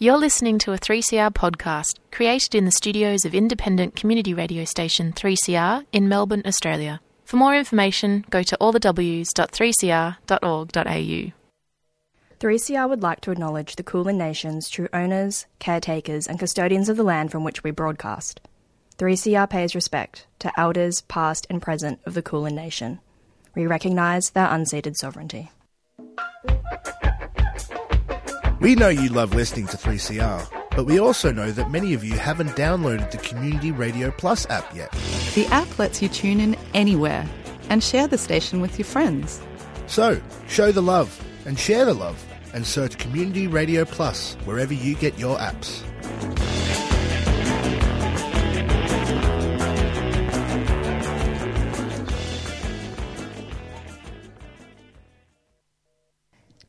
You're listening to a 3CR podcast created in the studios of independent community radio station 3CR in Melbourne, Australia. For more information, go to allthews.3cr.org.au. 3CR would like to acknowledge the Kulin Nation's true owners, caretakers, and custodians of the land from which we broadcast. 3CR pays respect to elders past and present of the Kulin Nation. We recognise their unceded sovereignty. We know you love listening to 3CR, but we also know that many of you haven't downloaded the Community Radio Plus app yet. The app lets you tune in anywhere and share the station with your friends. So, show the love and share the love and search Community Radio Plus wherever you get your apps.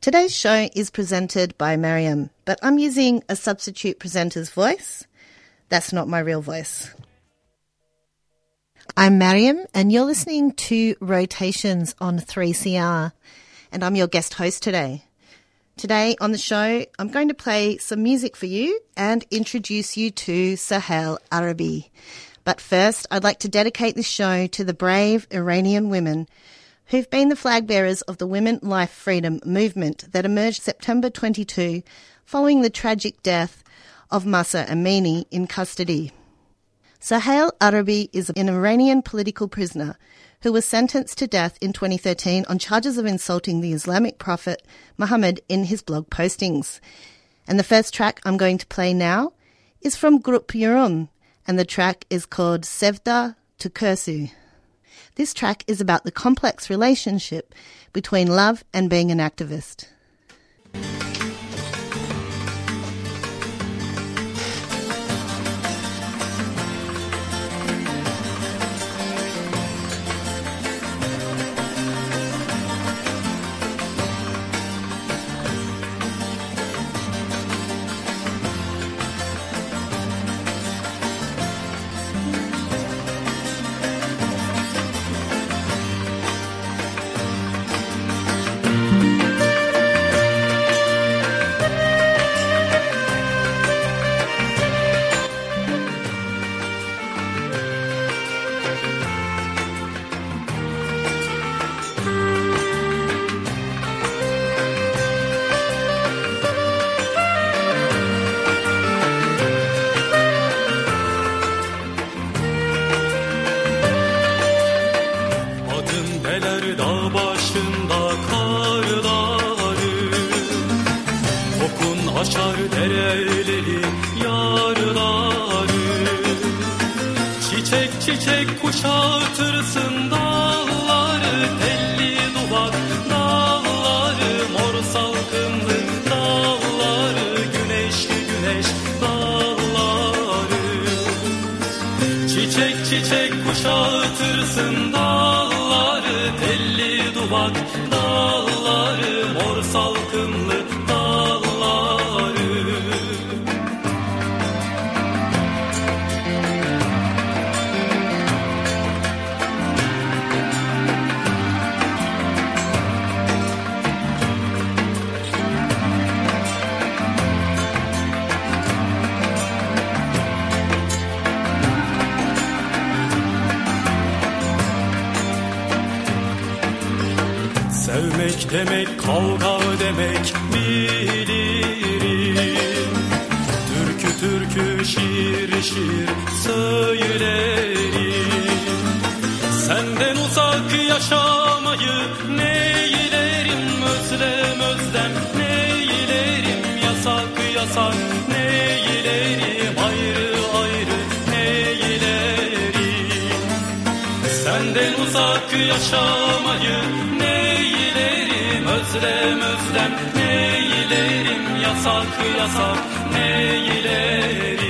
Today's show is presented by Maryam, but I'm using a substitute presenter's voice. That's not my real voice. I'm Maryam, and you're listening to Rotations on 3CR, and I'm your guest host today. Today on the show, I'm going to play some music for you and introduce you to Soheil Arabi. But first, I'd like to dedicate this show to the brave Iranian women who've been the flag bearers of the Women Life Freedom movement that emerged September 22 following the tragic death of Mahsa Amini in custody. Soheil Arabi is an Iranian political prisoner who was sentenced to death in 2013 on charges of insulting the Islamic prophet Muhammad in his blog postings. And the first track I'm going to play now is from Grup Yorum, and the track is called Sevda Türküsü. This track is about the complex relationship between love and being an activist. Kavga demek bilirim. Türkü türkü şiir şiir söylerim. Senden uzak yaşamayı neylerim Özlem özlem. Neylerim Yasak yasak. Neylerim Ayrı ayrı. Neylerim Senden uzak yaşamayı Özlem neylerim Yasak yasak neylerim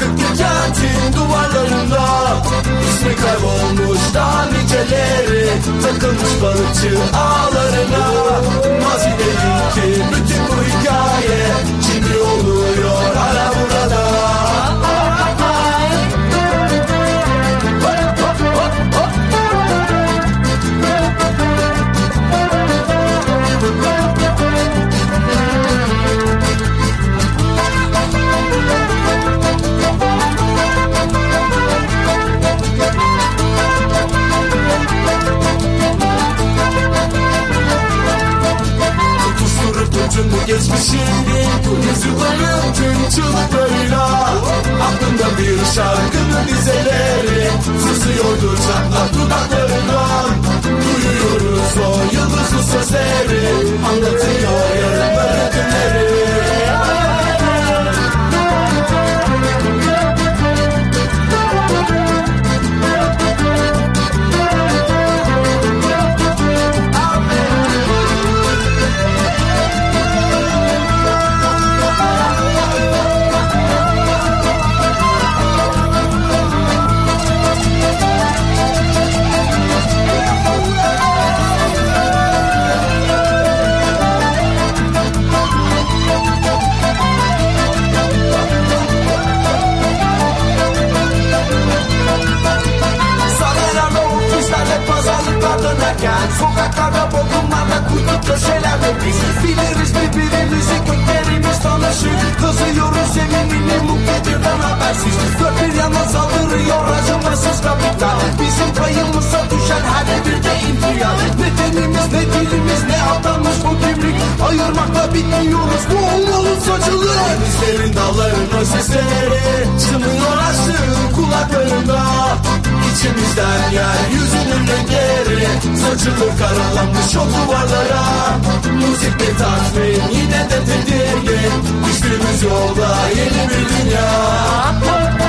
Yıkık kentin duvarlarında. İsmi kaybolmuş daha niceleri. Takılmış balıkçı ağlarına. Mazideyinki bütün bu hikaye bütün bu geçmişini Yüzyılların tüm çığlıklarıyla. Aklımda bir şarkının dizeleri Sızıyordu çatlak dudaklarından. Duyuyoruz o yıldızlı sözleri Anlatıyor yarınları günleri Κι σου κατάλαβα από το μάτα κούτο ποιος έλαβε πίσω Φίλε ρίσπι πήρε μυζί και κέρι zeminini muktedirden habersiz Dört bir yana saldırıyor acımasız kapital. Bizim payımıza düşen her devirde infial Ne tenimiz ne dilimiz ne atanmış bu kimlik. Ayırmakla bitmiyoruz bu olmalı saçılı Denizlerin dallarına sesleri Çınıyor aşığın kulaklarında. İçimizden yeryüzünün renkleri Saçılır karalanmış o duvarlara. Müzik bir tatmin yine de tedirgin. Düştüğümüz yolda yeni bir dünya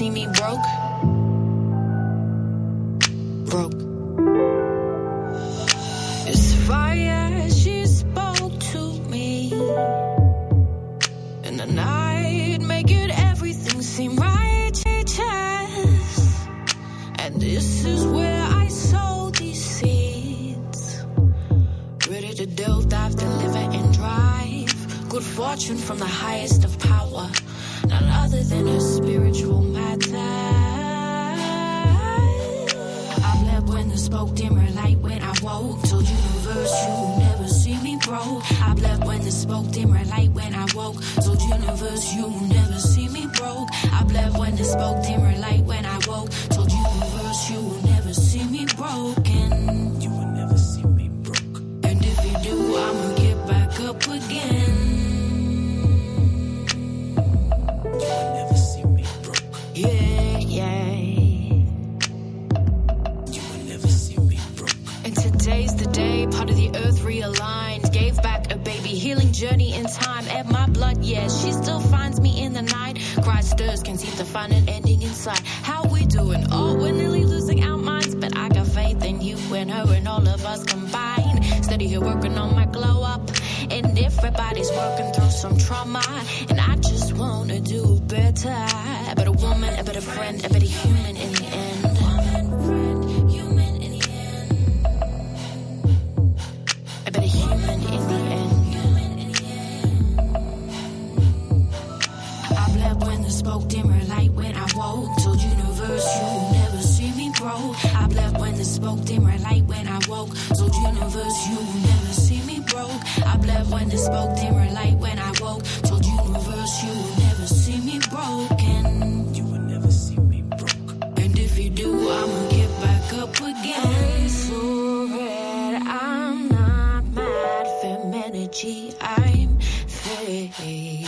see me broke? Broke. It's fire, she spoke to me. In the night, making everything seem righteous. And this is where I sow these seeds. Ready to delve, dive, deliver, and drive. Good fortune from the highest of power None other than a spiritual matter. I bled when the smoke dimmer light when I woke. Told universe you never see me broke. I bled when the smoke dimmer light when I woke. Told universe you never see me broke. I bled when the smoke dimmer light when I woke. Told universe you never see me broken. Journey in time. Ebb my blood, yeah, she still finds me in the night. Cry stirs, can seem to find an ending inside. How we doing? Oh, we're nearly losing our minds. But I got faith in you and her and all of us combined. Steady here working on my glow up. And everybody's working through some trauma. And I just wanna do better. A better woman, a better friend, a better human in the end. Broke. I bled when the smoke dimmer light when I woke. Told universe you will never see me broke. I bled when the smoke dimmer light when I woke. Told universe you will never see me broken. You will never see me broke. And if you do, I'ma get back up again. So red, I'm not mad. Femininity, I'm fade.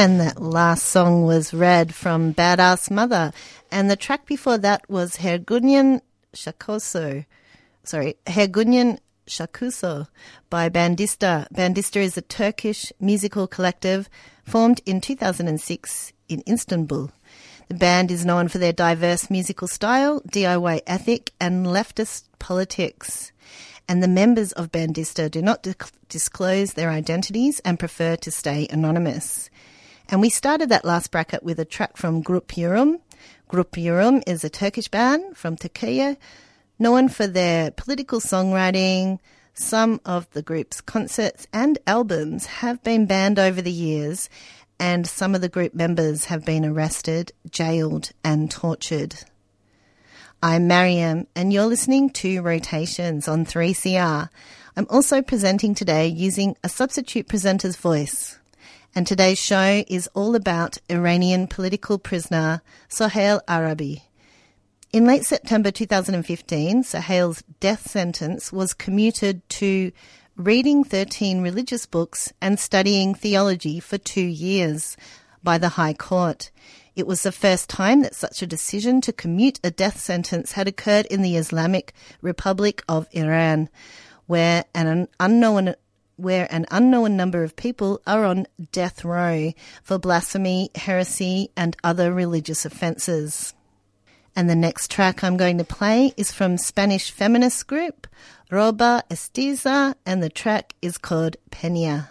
And that last song was Red from Badassmutha. And the track before that was Hergunyan Shakoso. Sorry, Hergunyan Shakuso by Bandista. Bandista is a Turkish musical collective formed in 2006 in Istanbul. The band is known for their diverse musical style, DIY ethic, and leftist politics. And the members of Bandista do not disclose their identities and prefer to stay anonymous. And we started that last bracket with a track from Grup Yorum. Grup Yorum is a Turkish band from Turkey, known for their political songwriting. Some of the group's concerts and albums have been banned over the years, and some of the group members have been arrested, jailed, and tortured. I'm Maryam, and you're listening to Rotations on 3CR. I'm also presenting today using a substitute presenter's voice. And today's show is all about Iranian political prisoner Soheil Arabi. In late September 2015, Soheil's death sentence was commuted to reading 13 religious books and studying theology for two years by the High Court. It was the first time that such a decision to commute a death sentence had occurred in the Islamic Republic of Iran, where an unknown where an unknown number of people are on death row for blasphemy, heresy, and other religious offences. And the next track I'm going to play is from Spanish feminist group Roba Estesa, and the track is called Pena.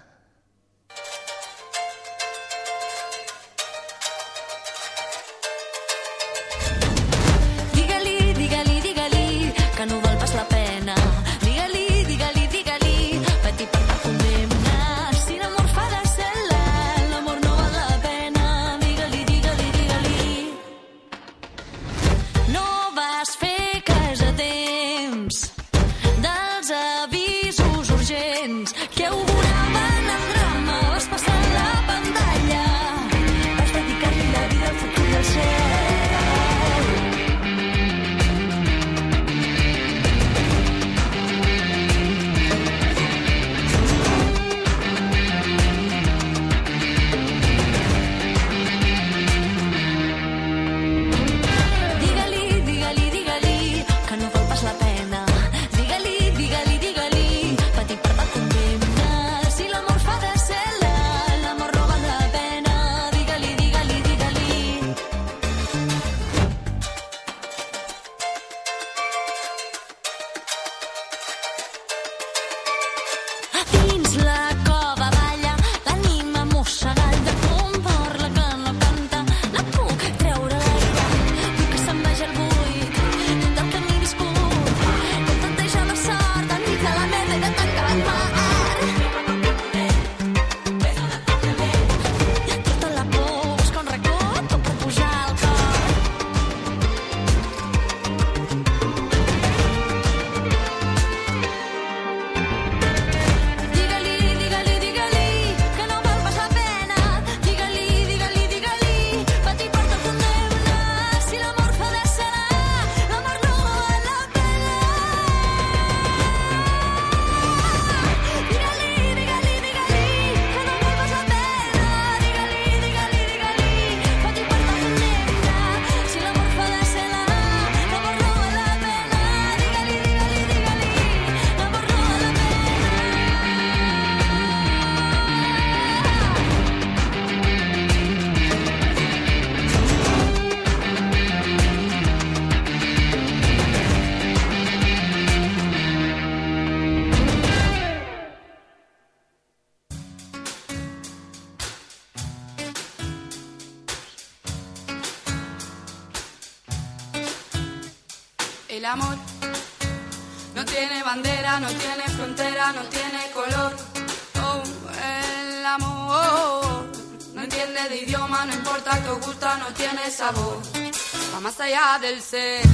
allá del sexo,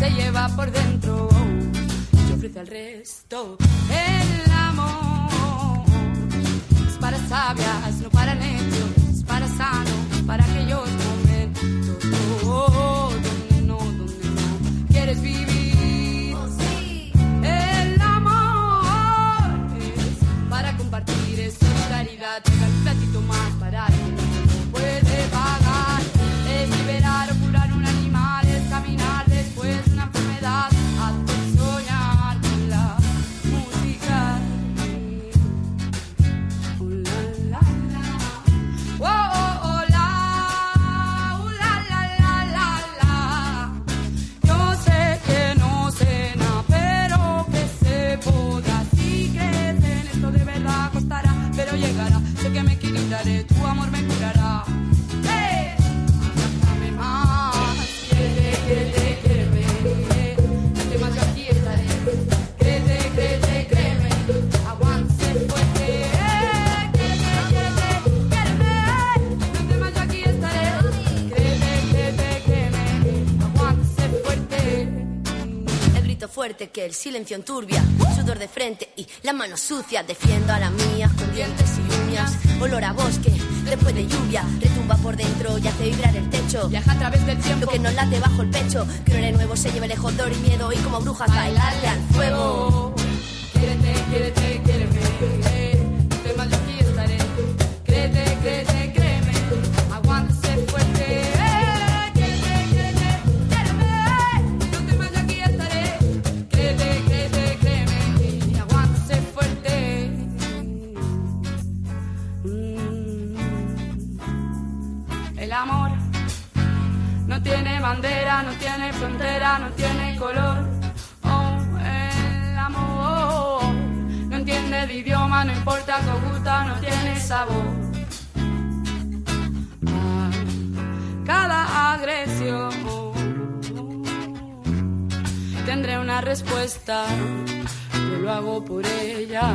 se lleva por dentro y ofrece al resto. que el silencio enturbia, sudor de frente y la mano sucia. Defiendo a la mía con dientes y uñas, olor a bosque, después de lluvia, retumba por dentro y hace vibrar el techo. Viaja a través del tiempo, lo que no late bajo el pecho, que no nuevo se lleve el jodor y miedo y como brujas bailarle al fuego. Yo lo hago por ella.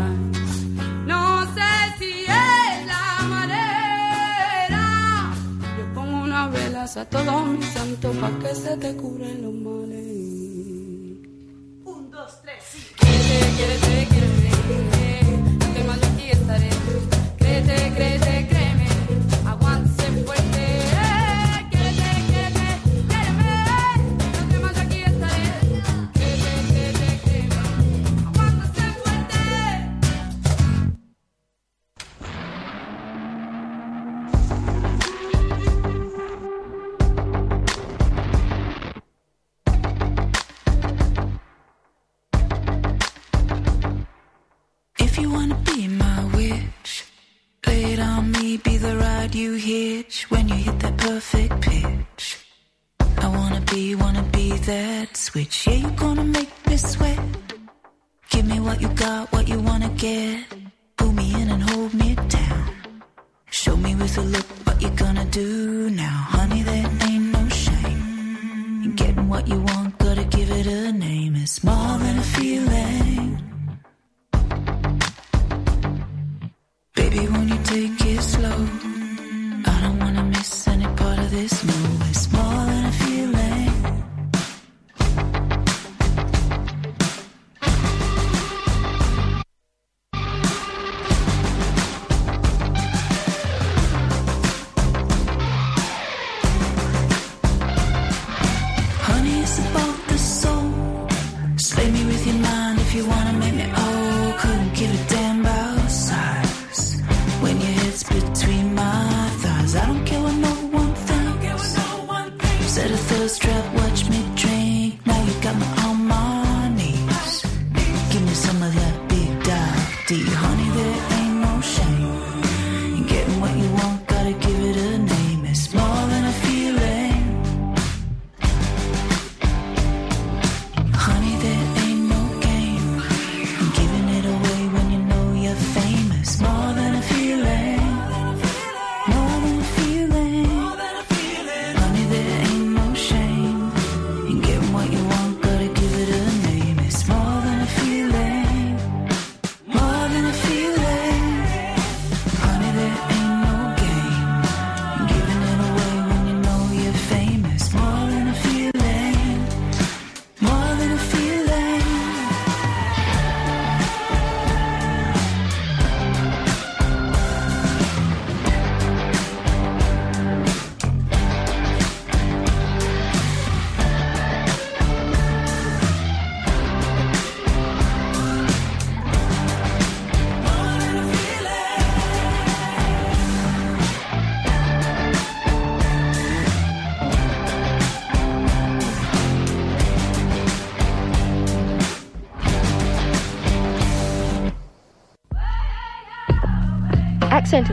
No sé si es la manera. Yo pongo unas velas a todos mis santos pa' que se te cubren los males. Un, dos, tres, sí. Créete, créete, créete. Some of that big dark D, honey.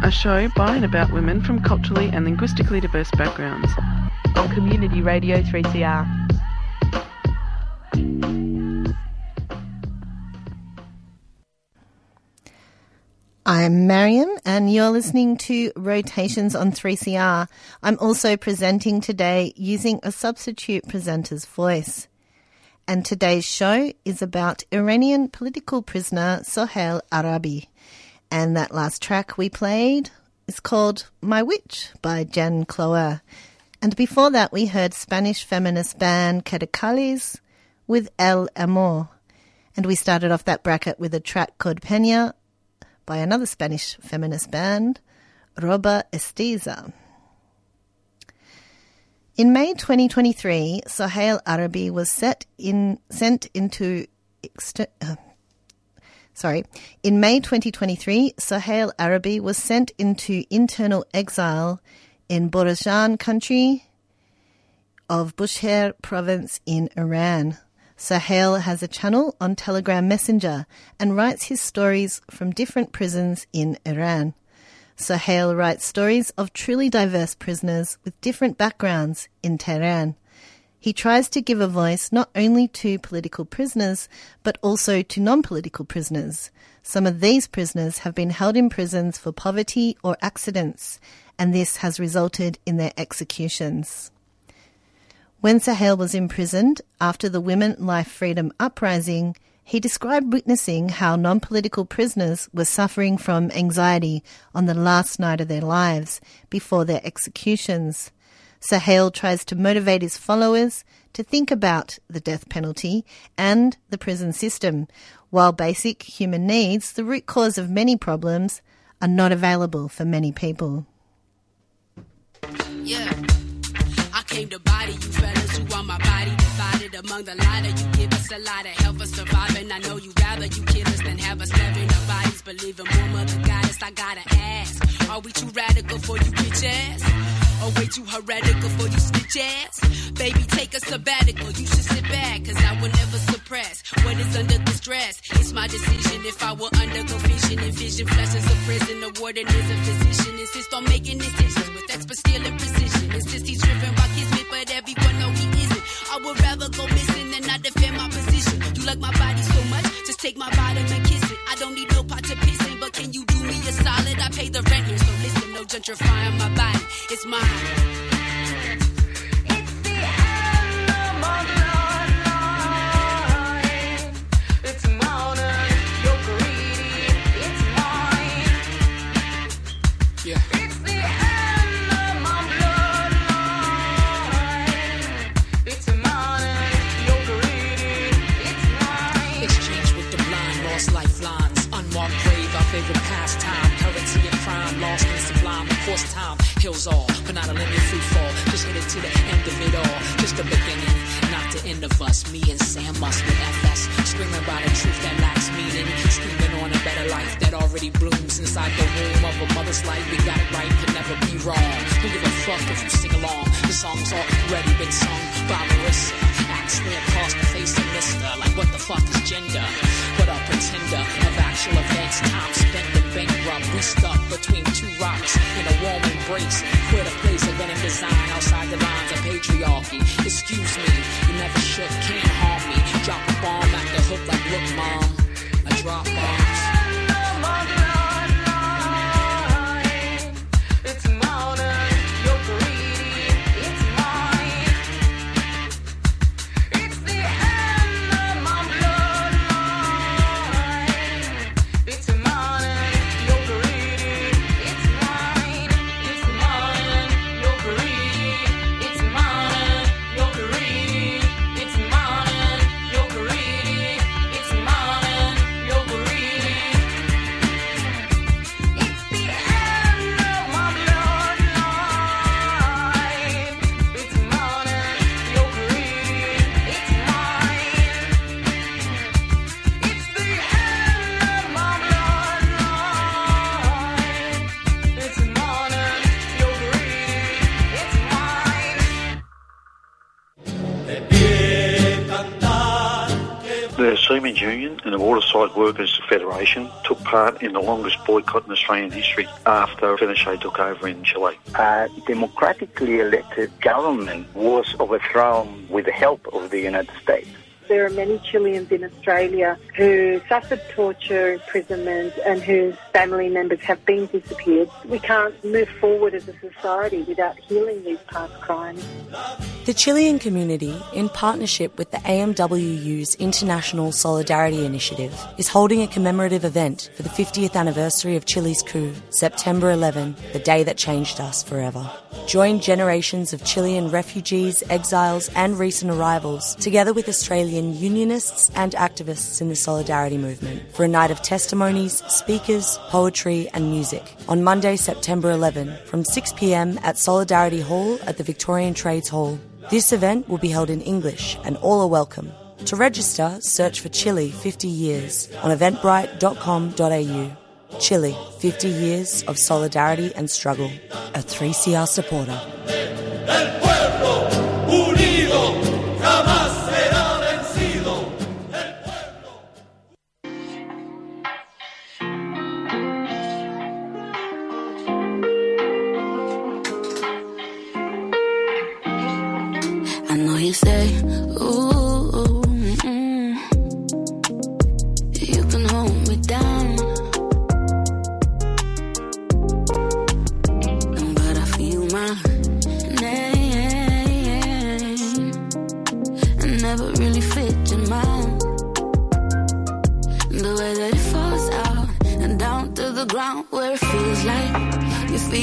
A show by and about women from culturally and linguistically diverse backgrounds. On Community Radio 3CR. I'm Maryam, and you're listening to Rotations on 3CR. I'm also presenting today using a substitute presenter's voice. And today's show is about Iranian political prisoner Soheil Arabi. And that last track we played is called My Witch by Jen Cloher. And before that, we heard Spanish feminist band Ketekalles with El Amor. And we started off that bracket with a track called Peña by another Spanish feminist band, Roba Estesa. In May 2023, Soheil Arabi was set in, sent into exter- uh, sorry, in May 2023, Soheil Arabi was sent into internal exile in Borazjan country of Bushehr province in Iran. Soheil has a channel on Telegram Messenger and writes his stories from different prisons in Iran. Soheil writes stories of truly diverse prisoners with different backgrounds in Tehran. He tries to give a voice not only to political prisoners, but also to non political prisoners. Some of these prisoners have been held in prisons for poverty or accidents, and this has resulted in their executions. When Soheil was imprisoned after the Women Life Freedom Uprising, he described witnessing how non political prisoners were suffering from anxiety on the last night of their lives before their executions. Soheil tries to motivate his followers to think about the death penalty and the prison system. While basic human needs, the root cause of many problems, are not available for many people. Yeah. I came to body you fellas who want my body divided among the lot lighter. You give us a lot of help for surviving. I know you rather you kill us than have us living our bodies. Believe Believing more mother goddess, I gotta ask. Are we too radical for you bitch ass? Or way too heretical for you snitch ass? Baby, take a sabbatical. You should sit back, cause I will never suppress what is under the stress. It's my decision if I will undergo vision. Envision flesh as a prison. The warden is a physician. Insist on making decisions with expert skill and precision. Insist he's driven by kismet, but everyone know he isn't. I would rather go missing than not defend my position. You like my body so much, just take my bottom and kiss it. I don't need no pot to piss in, but can you do me a solid? I pay the rent here, so listen, gentrifying my body. It's mine. Heals all, but not a limit free fall. Just headed to the end of it all. Just the beginning, not the end of us. Me and Sam must with FS. Screaming about a truth that lacks meaning. Screaming on a better life that already blooms inside the womb of a mother's life. We got it right, could never be wrong. Don't give a fuck if you sing along. The song's already been sung by Marissa. Actually across the face of Mister. Like what the fuck is gender? What a pretender of actual events. Time spent in bankrupt. We stuck between two rocks in a warm embrace. Quit a place and the Waterside Workers Federation took part in the longest boycott in Australian history after Pinochet took over in Chile. A democratically elected government was overthrown with the help of the United States. There are many Chileans in Australia who suffered torture, imprisonment, and whose family members have been disappeared. We can't move forward as a society without healing these past crimes. The Chilean community, in partnership with the AMWU's International Solidarity Initiative, is holding a commemorative event for the 50th anniversary of Chile's coup, September 11, the day that changed us forever. Join generations of Chilean refugees, exiles, and recent arrivals, together with Australian unionists and activists in the Solidarity movement, for a night of testimonies, speakers, poetry, and music on Monday, September 11, from 6 pm at Solidarity Hall at the Victorian Trades Hall. This event will be held in English and all are welcome. To register, search for Chile 50 Years on eventbrite.com.au. Chile 50 Years of Solidarity and Struggle. A 3CR supporter.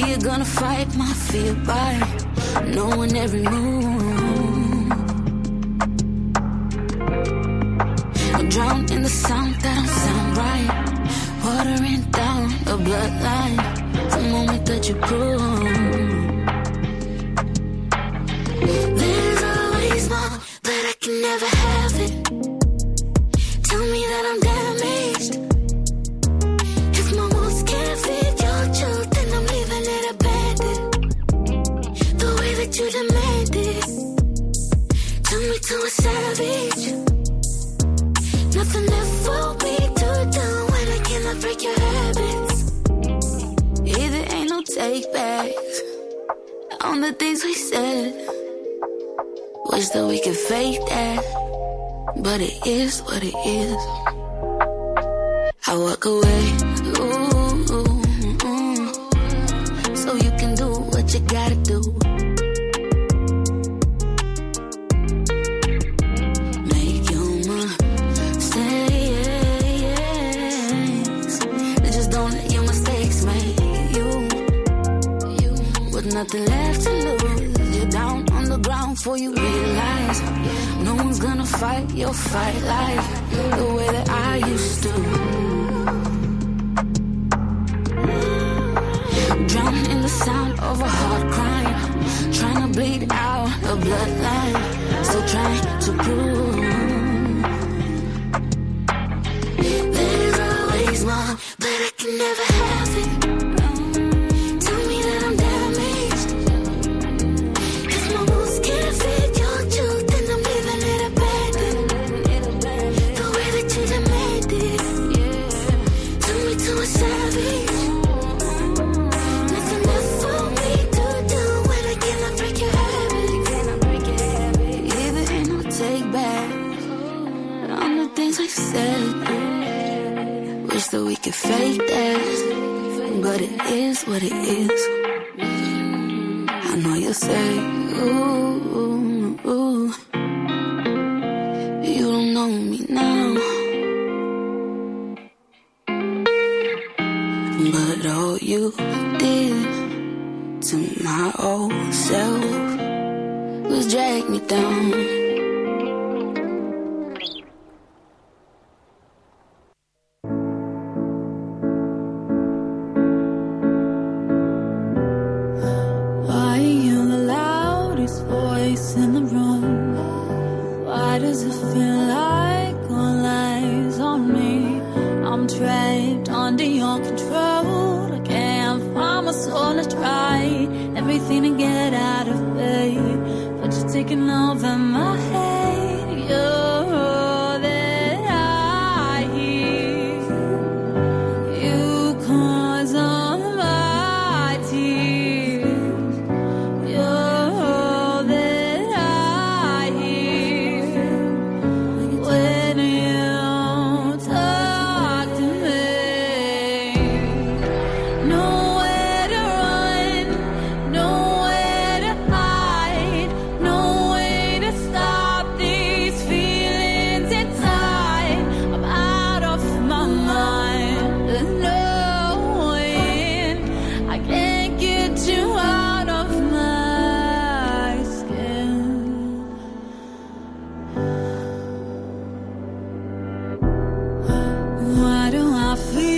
You're gonna fight my fear by knowing every move. Drown in the sound that don't sound right. Watering down the bloodline. The moment that you prove. There's always more, but I can never have it. On the things we said. Wish that we could fake that, but it is what it is. I walk away, ooh, ooh, ooh, so you can do what you gotta do. Nothing left to lose. You're down on the ground before you realize no one's gonna fight your fight like the way that I used to. Drown in the sound of a heart crying, trying to bleed out a bloodline. Still trying to prove there's always more, but I can never have things we said. Wish that we could fake that, but it is what it is. I know you'll say, ooh, ooh. you don't know me now. But all you did to my old self was drag me down. Feel.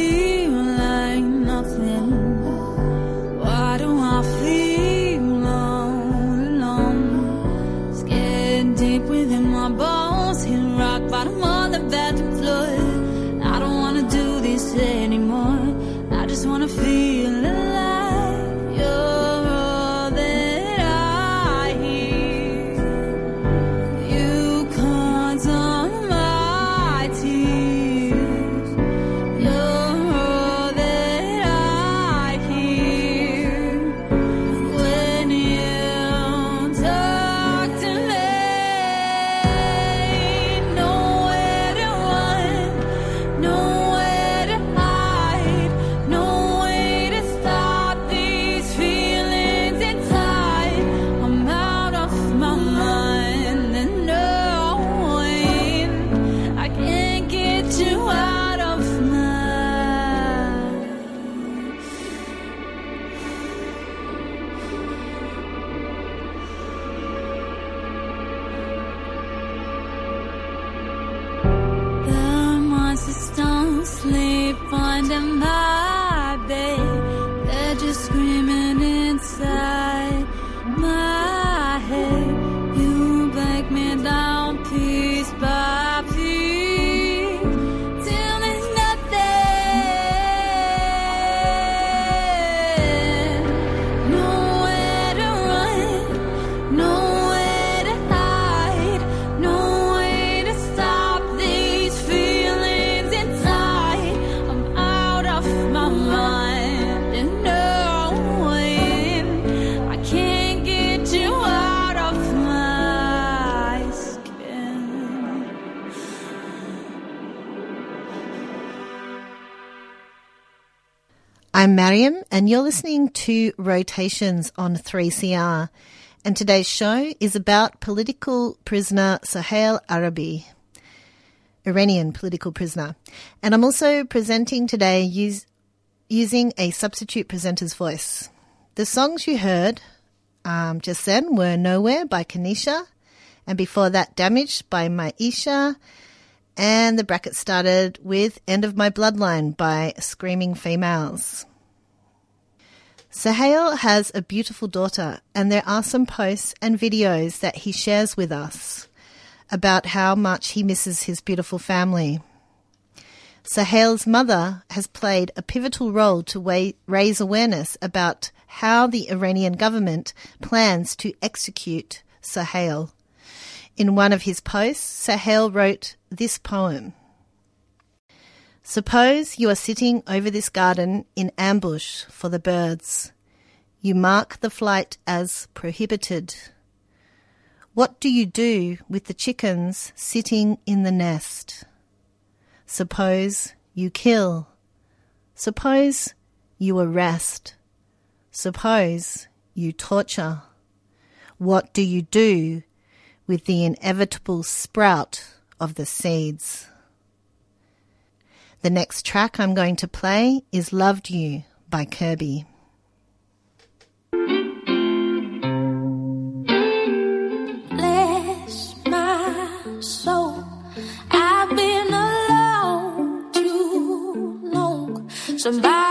I'm Maryam, and you're listening to Rotations on 3CR. And today's show is about political prisoner Soheil Arabi, Iranian political prisoner. And I'm also presenting today use, using a substitute presenter's voice. The songs you heard um, just then were Nowhere by Canisha, and before that, Damaged by Miiesha. And the bracket started with End of My Bloodline by Screaming Females. Soheil has a beautiful daughter, and there are some posts and videos that he shares with us about how much he misses his beautiful family. Soheil's mother has played a pivotal role to wa- raise awareness about how the Iranian government plans to execute Soheil. In one of his posts, Soheil wrote this poem. Suppose you are sitting over this garden in ambush for the birds. You mark the flight as prohibited. What do you do with the chickens sitting in the nest? Suppose you kill. Suppose you arrest. Suppose you torture. What do you do with the inevitable sprout of the seeds? The next track I'm going to play is Loved You by Kirby. Bless my soul. I've been alone too long. Somebody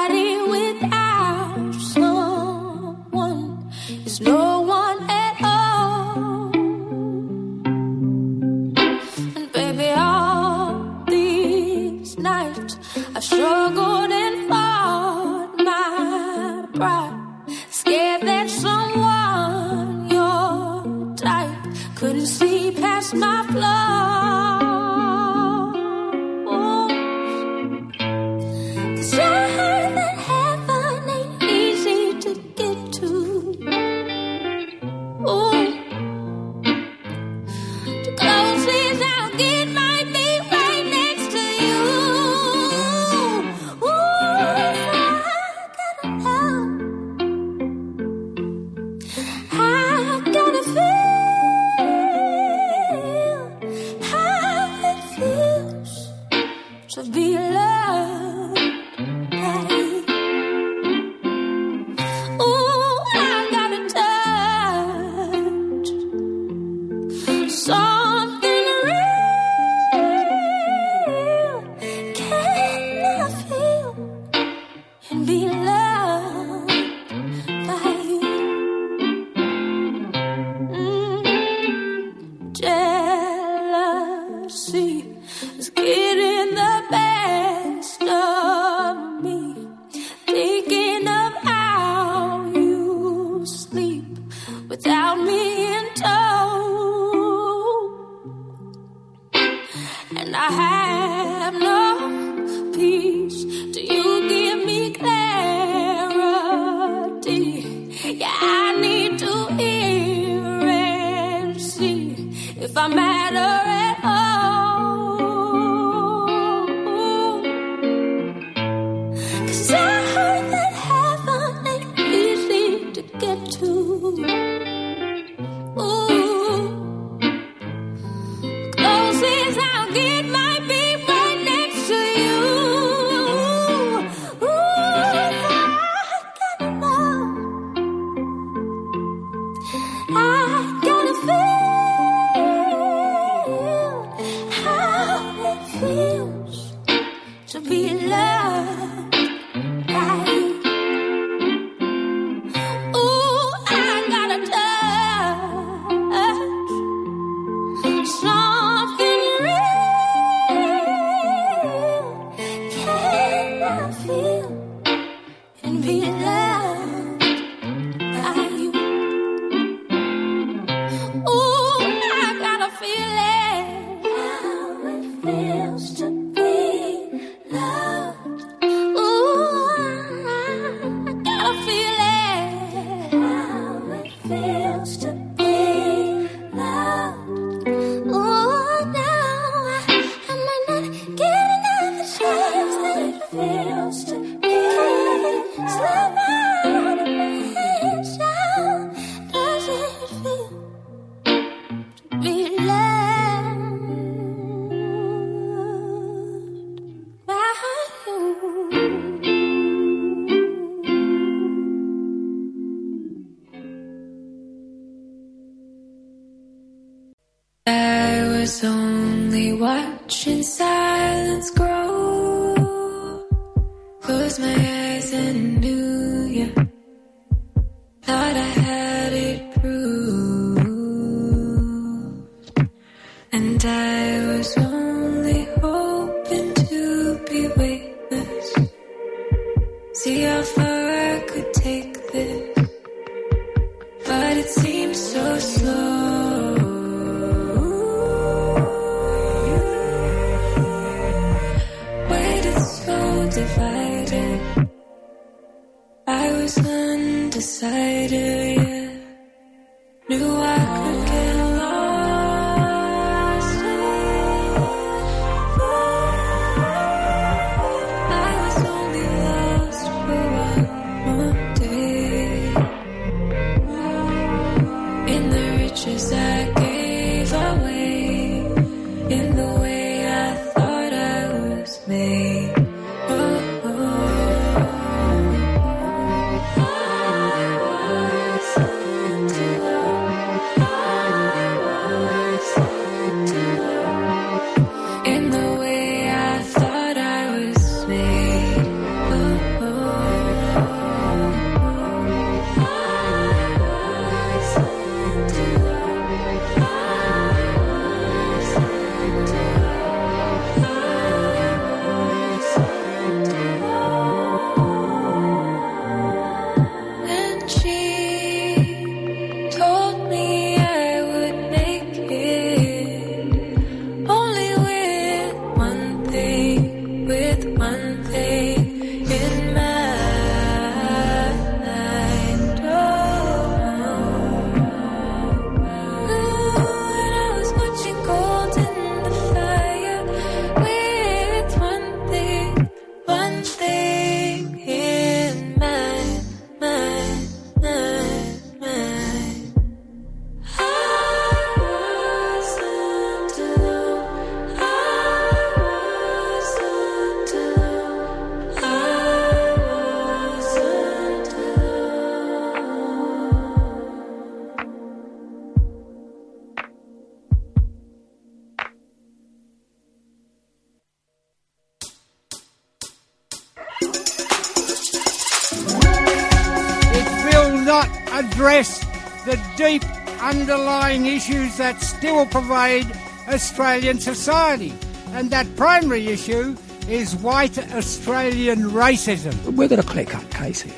issues that still pervade Australian society. And that primary issue is white Australian racism. We've got a clear cut case here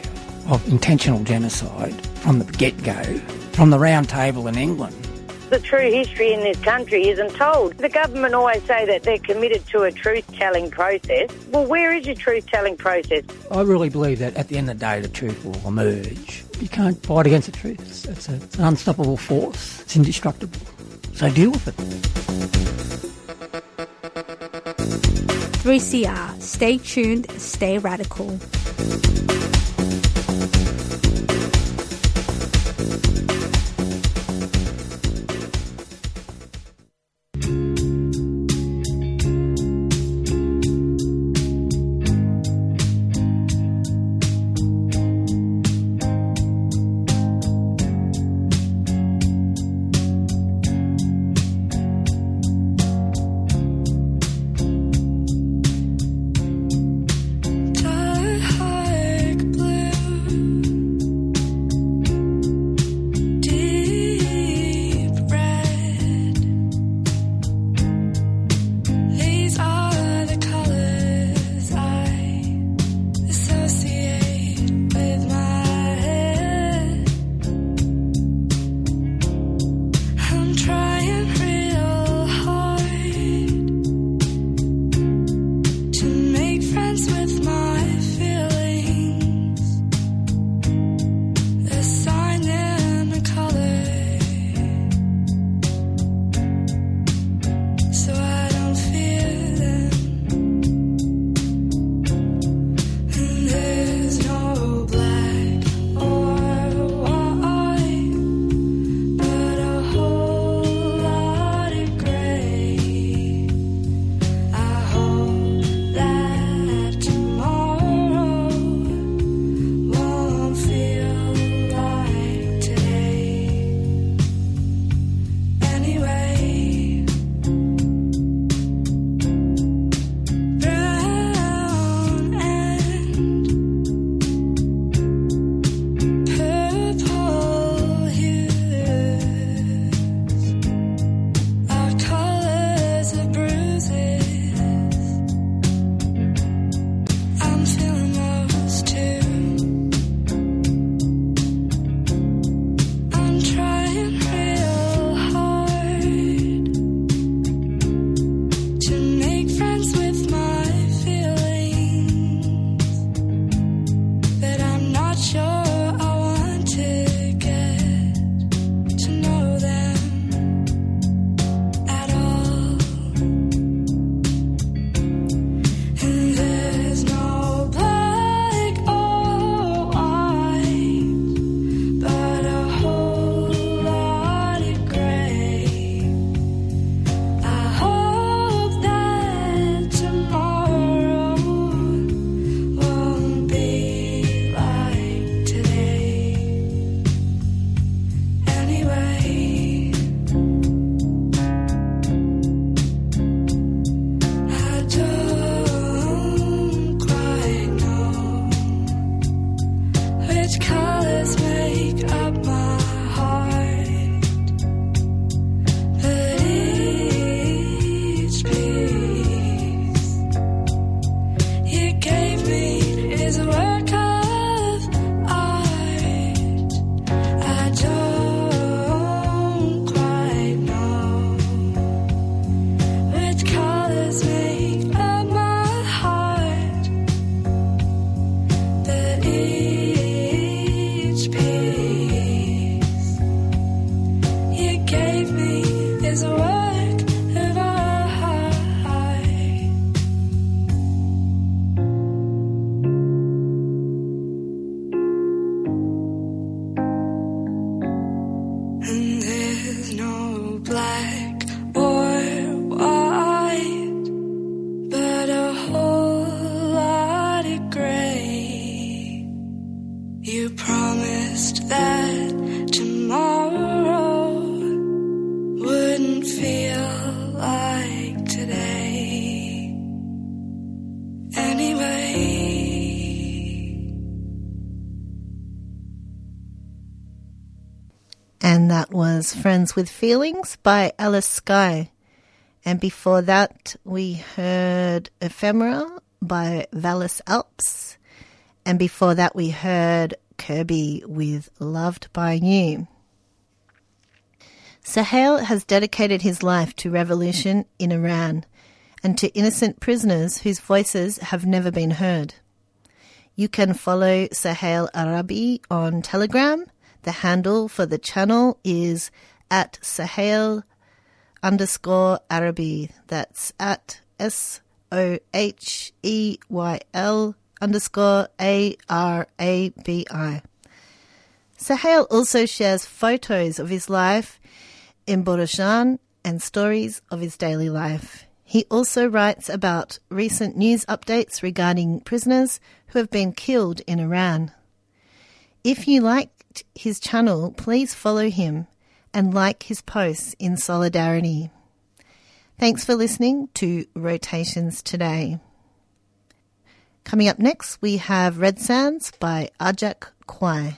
of intentional genocide from the get go, from the round table in England. The true history in this country isn't told. The government always say that they're committed to a truth telling process. Well, where is your truth telling process? I really believe that at the end of the day, the truth will emerge. You can't fight against the truth. It's, it's, a, it's an unstoppable force. It's indestructible. So deal with it. 3CR. Stay tuned, stay radical. Friends with Feelings by Alice Skye. And before that, we heard Ephemera by Vallis Alps. And before that, we heard Kirby with Loved by You. Soheil has dedicated his life to revolution in Iran and to innocent prisoners whose voices have never been heard. You can follow Soheil Arabi on Telegram. The handle for the channel is at Soheil underscore Arabi. That's at S O H E Y L underscore A R A B I. Soheil also shares photos of his life in Borazjan and stories of his daily life. He also writes about recent news updates regarding prisoners who have been killed in Iran. If you liked his channel, please follow him and like his posts in solidarity. Thanks for listening to Rotations Today. Coming up next, we have Red Sands by Ajak Kwai.